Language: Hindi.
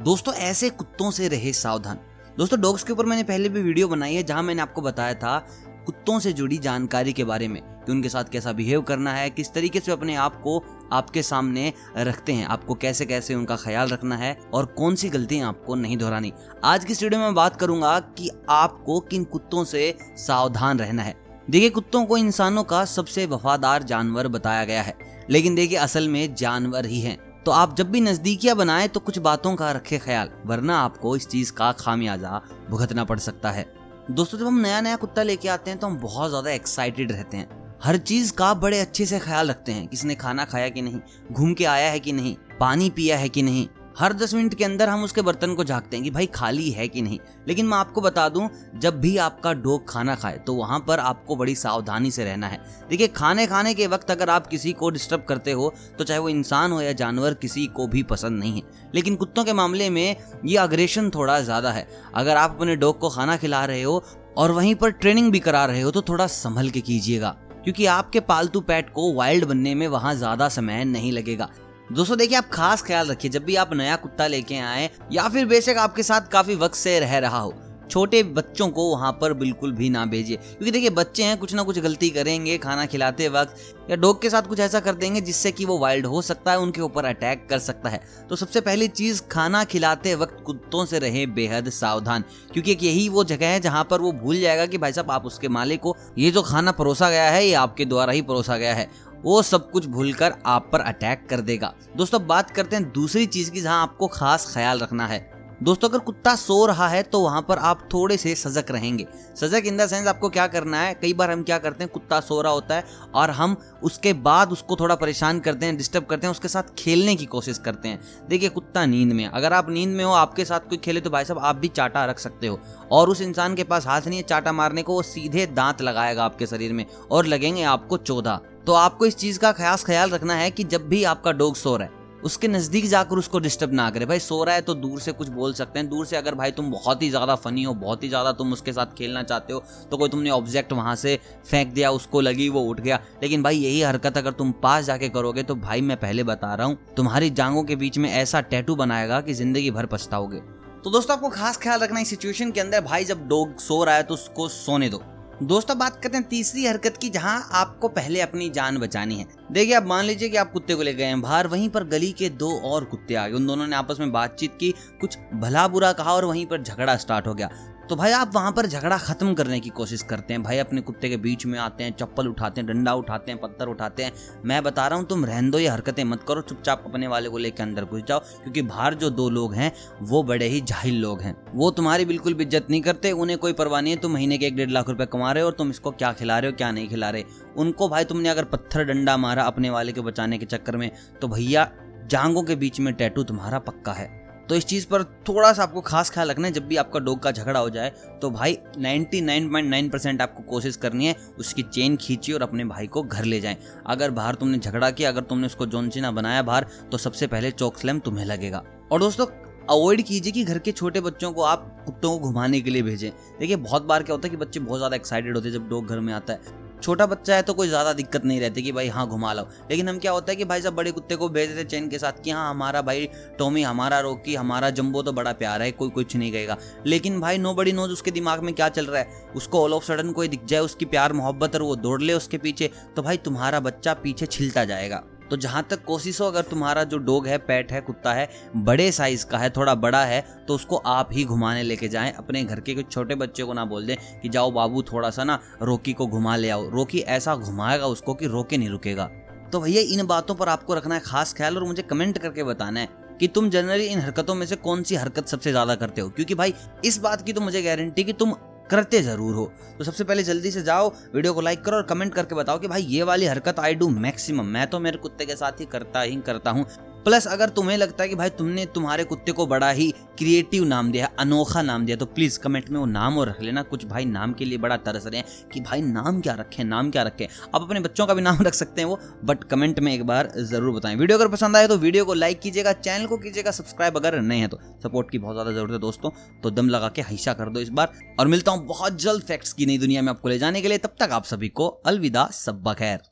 दोस्तों, ऐसे कुत्तों से रहे सावधान। दोस्तों, डॉग्स के ऊपर मैंने पहले भी वीडियो बनाई है, जहाँ मैंने आपको बताया था कुत्तों से जुड़ी जानकारी के बारे में, कि उनके साथ कैसा बिहेव करना है, किस तरीके से अपने आप को आपके सामने रखते हैं, आपको कैसे कैसे उनका ख्याल रखना है, और कौन सी गलतियाँ आपको नहीं दोहरानी। आज की वीडियो में बात करूँगा कि आपको किन कुत्तों से सावधान रहना है। देखिए, कुत्तों को इंसानों का सबसे वफादार जानवर बताया गया है, लेकिन देखिए, असल में जानवर ही हैं। तो आप जब भी नजदीकियाँ बनाए तो कुछ बातों का रखे ख्याल, वरना आपको इस चीज़ का खामियाजा भुगतना पड़ सकता है। दोस्तों, जब हम नया नया कुत्ता लेके आते हैं तो हम बहुत ज़्यादा एक्साइटेड रहते हैं। हर चीज़ का बड़े अच्छे से ख्याल रखते हैं, किसने खाना खाया कि नहीं, घूम के आया है कि नहीं, पानी पिया है कि नहीं। हर दस मिनट के अंदर हम उसके बर्तन को झाँकते हैं कि भाई खाली है कि नहीं। लेकिन मैं आपको बता दूँ, जब भी आपका डॉग खाना खाए तो वहाँ पर आपको बड़ी सावधानी से रहना है। देखिए खाने खाने के वक्त अगर आप किसी को डिस्टर्ब करते हो तो चाहे वो इंसान हो या जानवर, किसी को भी पसंद नहीं है। लेकिन कुत्तों के मामले में ये अग्रेशन थोड़ा ज़्यादा है। अगर आप अपने डॉग को खाना खिला रहे हो और वहीं पर ट्रेनिंग भी करा रहे हो तो थोड़ा संभल के कीजिएगा। क्योंकि आपके पालतू पेट को वाइल्ड बनने में वहाँ ज़्यादा समय नहीं लगेगा। दोस्तों, देखिए, आप खास ख्याल रखिए, जब भी आप नया कुत्ता लेके आए, या फिर बेशक आपके साथ काफ़ी वक्त से रह रहा हो, छोटे बच्चों को वहाँ पर बिल्कुल भी ना भेजिए। क्योंकि देखिए, बच्चे हैं, कुछ ना कुछ गलती करेंगे, खाना खिलाते वक्त, या डॉग के साथ कुछ ऐसा कर देंगे, जिससे कि वो वाइल्ड हो सकता है, उनके ऊपर अटैक कर सकता है। तो सबसे पहली चीज़, खाना खिलाते वक्त कुत्तों से रहे बेहद सावधान। क्योंकि यही वो जगह है, जहाँ पर वो भूल जाएगा कि भाई साहब, आप उसके मालिक को ये जो खाना परोसा गया है, ये आपके द्वारा ही परोसा गया है। वो सब कुछ भूलकर आप पर अटैक कर देगा। दोस्तों बात करते हैं दूसरी चीज़ की जहाँ आपको खास ख्याल रखना है। दोस्तों, अगर कुत्ता सो रहा है तो वहाँ पर आप थोड़े से सजग रहेंगे। सजग इन द सेंस आपको क्या करना है? कई बार हम क्या करते हैं, कुत्ता सो रहा होता है और हम उसके बाद उसको थोड़ा परेशान करते हैं डिस्टर्ब करते हैं, उसके साथ खेलने की कोशिश करते हैं। देखिए, कुत्ता नींद में अगर आप नींद में हो, आपके साथ कोई खेले तो भाई साहब, आप भी चाटा रख सकते हो। और उस इंसान के पास हाथ नहीं है चाटा मारने को, वो सीधे दांत लगाएगा आपके शरीर में और लगेंगे आपको चौदह। तो आपको इस चीज़ का खास ख्याल रखना है कि जब भी आपका डॉग सो रहा है, उसके नज़दीक जाकर उसको डिस्टर्ब ना करे। भाई, सो रहा है तो दूर से कुछ बोल सकते हैं। दूर से अगर भाई तुम बहुत ही ज़्यादा फनी हो, बहुत ही ज़्यादा तुम उसके साथ खेलना चाहते हो तो कोई तुमने ऑब्जेक्ट वहाँ से फेंक दिया, उसको लगी, वो उठ गया। लेकिन भाई, यही हरकत अगर तुम पास जाके करोगे तो भाई, मैं पहले बता रहा हूँ, तुम्हारी जांगों के बीच में ऐसा टैटू बनाएगा कि ज़िंदगी भर पछताओगे। तो दोस्तों, आपको खास ख्याल रखना इस सिचुएशन के अंदर। भाई, जब डॉग सो रहा है तो उसको सोने दो। दोस्तों, बात करते हैं तीसरी हरकत की, जहाँ आपको पहले अपनी जान बचानी है। देखिए, आप मान लीजिए कि आप कुत्ते को ले गए हैं बाहर, वहीं पर गली के दो और कुत्ते आ गए। उन दोनों ने आपस में बातचीत की, कुछ भला बुरा कहा और वहीं पर झगड़ा स्टार्ट हो गया। तो भाई आप वहाँ पर झगड़ा खत्म करने की कोशिश करते हैं। भाई अपने कुत्ते के बीच में आते हैं, चप्पल उठाते हैं, डंडा उठाते हैं, पत्थर उठाते हैं। मैं बता रहा हूँ, तुम रहन दो, ये हरकतें मत करो, चुपचाप अपने वाले को लेकर अंदर घुस जाओ, क्योंकि बाहर जो दो लोग हैं, वो बड़े ही जाहिल लोग हैं। वो तुम्हारी बिल्कुल भी इज़्ज़त नहीं करते, उन्हें कोई परवाह नहीं है, तुम महीने के एक डेढ़ लाख रुपए कमा रहे हो और तुम इसको क्या खिला रहे हो, क्या नहीं खिला रहे? उनको भाई तुमने अगर पत्थर, डंडा मारा अपने वाले के बचाने के चक्कर में तो भैया, जांगों के बीच में टैटू तुम्हारा पक्का है। तो इस चीज़ पर थोड़ा सा आपको खास ख्याल रखना है, जब भी आपका डॉग का झगड़ा हो जाए तो भाई 99.9 परसेंट आपको कोशिश करनी है, उसकी चेन खींची और अपने भाई को घर ले जाएँ। अगर बाहर तुमने झगड़ा किया, अगर तुमने उसको जोनचिना बनाया बाहर तो सबसे पहले चौक स्लैम तुम्हें लगेगा। और दोस्तों, अवॉइड कीजिए कि घर के छोटे बच्चों को आप कुत्तों को घुमाने के लिए भेजें। देखिए, बहुत बार क्या होता है कि बच्चे बहुत ज़्यादा एक्साइटेड होते हैं जब डॉग घर में आता है। छोटा बच्चा है तो कोई ज़्यादा दिक्कत नहीं रहती कि भाई हाँ घुमा लो लेकिन हम क्या होता है कि भाई साहब बड़े कुत्ते को भेज देते चैन के साथ कि हाँ हमारा भाई टॉमी, हमारा रोकी, हमारा जम्बो तो बड़ा प्यारा है, कोई कुछ नहीं कहेगा। लेकिन भाई नो बड़ी नोज़ उसके दिमाग में क्या चल रहा है। उसको ऑल ऑफ़ सडन कोई दिख जाए, उसकी प्यार मोहब्बत और वो दौड़ ले उसके पीछे तो भाई तुम्हारा बच्चा पीछे छिलता जाएगा। तो जहाँ तक कोशिश हो अगर तुम्हारा जो डॉग है, पेट है, कुत्ता है, बड़े साइज़ का है, थोड़ा बड़ा है तो उसको आप ही घुमाने लेके जाएँ। अपने घर के कुछ छोटे बच्चे को ना बोल दें कि जाओ बाबू थोड़ा सा ना रोकी को घुमा ले आओ। रोकी ऐसा घुमाएगा उसको कि रोके नहीं रुकेगा। तो भैया, इन बातों पर आपको रखना है खास ख्याल और मुझे कमेंट करके बताना है कि तुम जनरली इन हरकतों में से कौन सी हरकत सबसे ज़्यादा करते हो? क्योंकि भाई, इस बात की तो मुझे गारंटी कि तुम करते ज़रूर हो। तो सबसे पहले जल्दी से जाओ, वीडियो को लाइक करो और कमेंट करके बताओ कि भाई ये वाली हरकत आई डू मैक्सिमम मैं तो मेरे कुत्ते के साथ ही करता ही करता हूँ। प्लस अगर तुम्हें लगता है कि भाई तुमने तुम्हारे कुत्ते को बड़ा ही क्रिएटिव नाम दिया, अनोखा नाम दिया तो प्लीज़ कमेंट में वो नाम और रख लेना। कुछ भाई नाम के लिए बड़ा तरस रहे हैं कि भाई नाम क्या रखें, नाम क्या रखें। आप अपने बच्चों का भी नाम रख सकते हैं वो बट कमेंट में एक बार ज़रूर बताएँ। वीडियो अगर पसंद आए तो वीडियो को लाइक कीजिएगा चैनल को कीजिएगा सब्सक्राइब अगर नहीं है तो। सपोर्ट की बहुत ज़्यादा ज़रूरत है दोस्तों तो दम लगा के हिस्सा कर दो इस बार। और मिलता हूँ बहुत जल्द फैक्ट्स की नई दुनिया में आपको ले जाने के लिए। तब तक आप सभी को अलविदा सब्बा खैर।